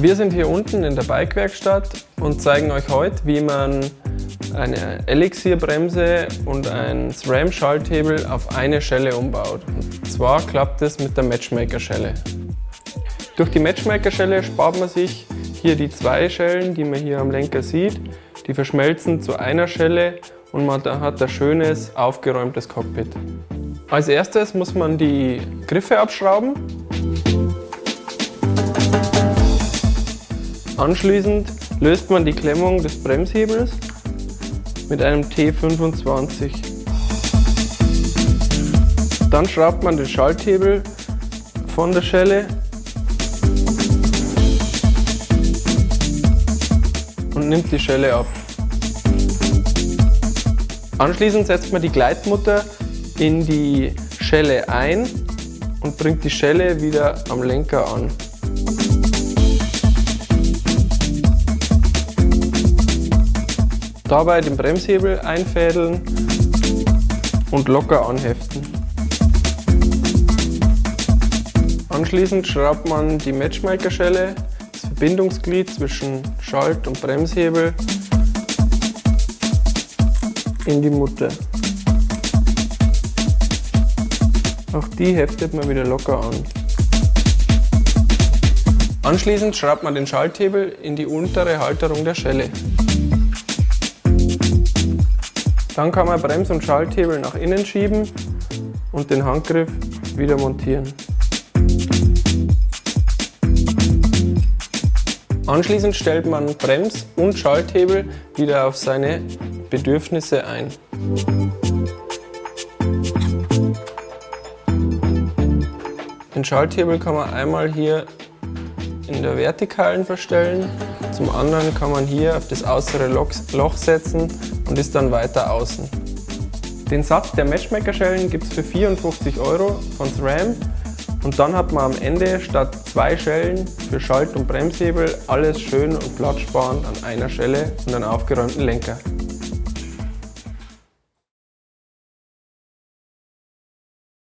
Wir sind hier unten in der Bikewerkstatt und zeigen euch heute, wie man eine Elixir-Bremse und ein SRAM-Schalthebel auf eine Schelle umbaut. Und zwar klappt es mit der Matchmaker-Schelle. Durch die Matchmaker-Schelle spart man sich hier die zwei Schellen, die man hier am Lenker sieht. Die verschmelzen zu einer Schelle und man hat ein schönes, aufgeräumtes Cockpit. Als erstes muss man die Griffe abschrauben. Anschließend löst man die Klemmung des Bremshebels mit einem T25. Dann schraubt man den Schalthebel von der Schelle und nimmt die Schelle ab. Anschließend setzt man die Gleitmutter in die Schelle ein und bringt die Schelle wieder am Lenker an. Dabei den Bremshebel einfädeln und locker anheften. Anschließend schraubt man die Matchmaker-Schelle, das Verbindungsglied zwischen Schalt- und Bremshebel, in die Mutter. Auch die heftet man wieder locker an. Anschließend schraubt man den Schalthebel in die untere Halterung der Schelle. Dann kann man Brems- und Schalthebel nach innen schieben und den Handgriff wieder montieren. Anschließend stellt man Brems- und Schalthebel wieder auf seine Bedürfnisse ein. Den Schalthebel kann man einmal hier in der Vertikalen verstellen, zum anderen kann man hier auf das äußere Loch setzen und ist dann weiter außen. Den Satz der Matchmaker-Schellen gibt es für 54 Euro von SRAM und dann hat man am Ende statt zwei Schellen für Schalt- und Bremshebel alles schön und platzsparend an einer Schelle und einen aufgeräumten Lenker.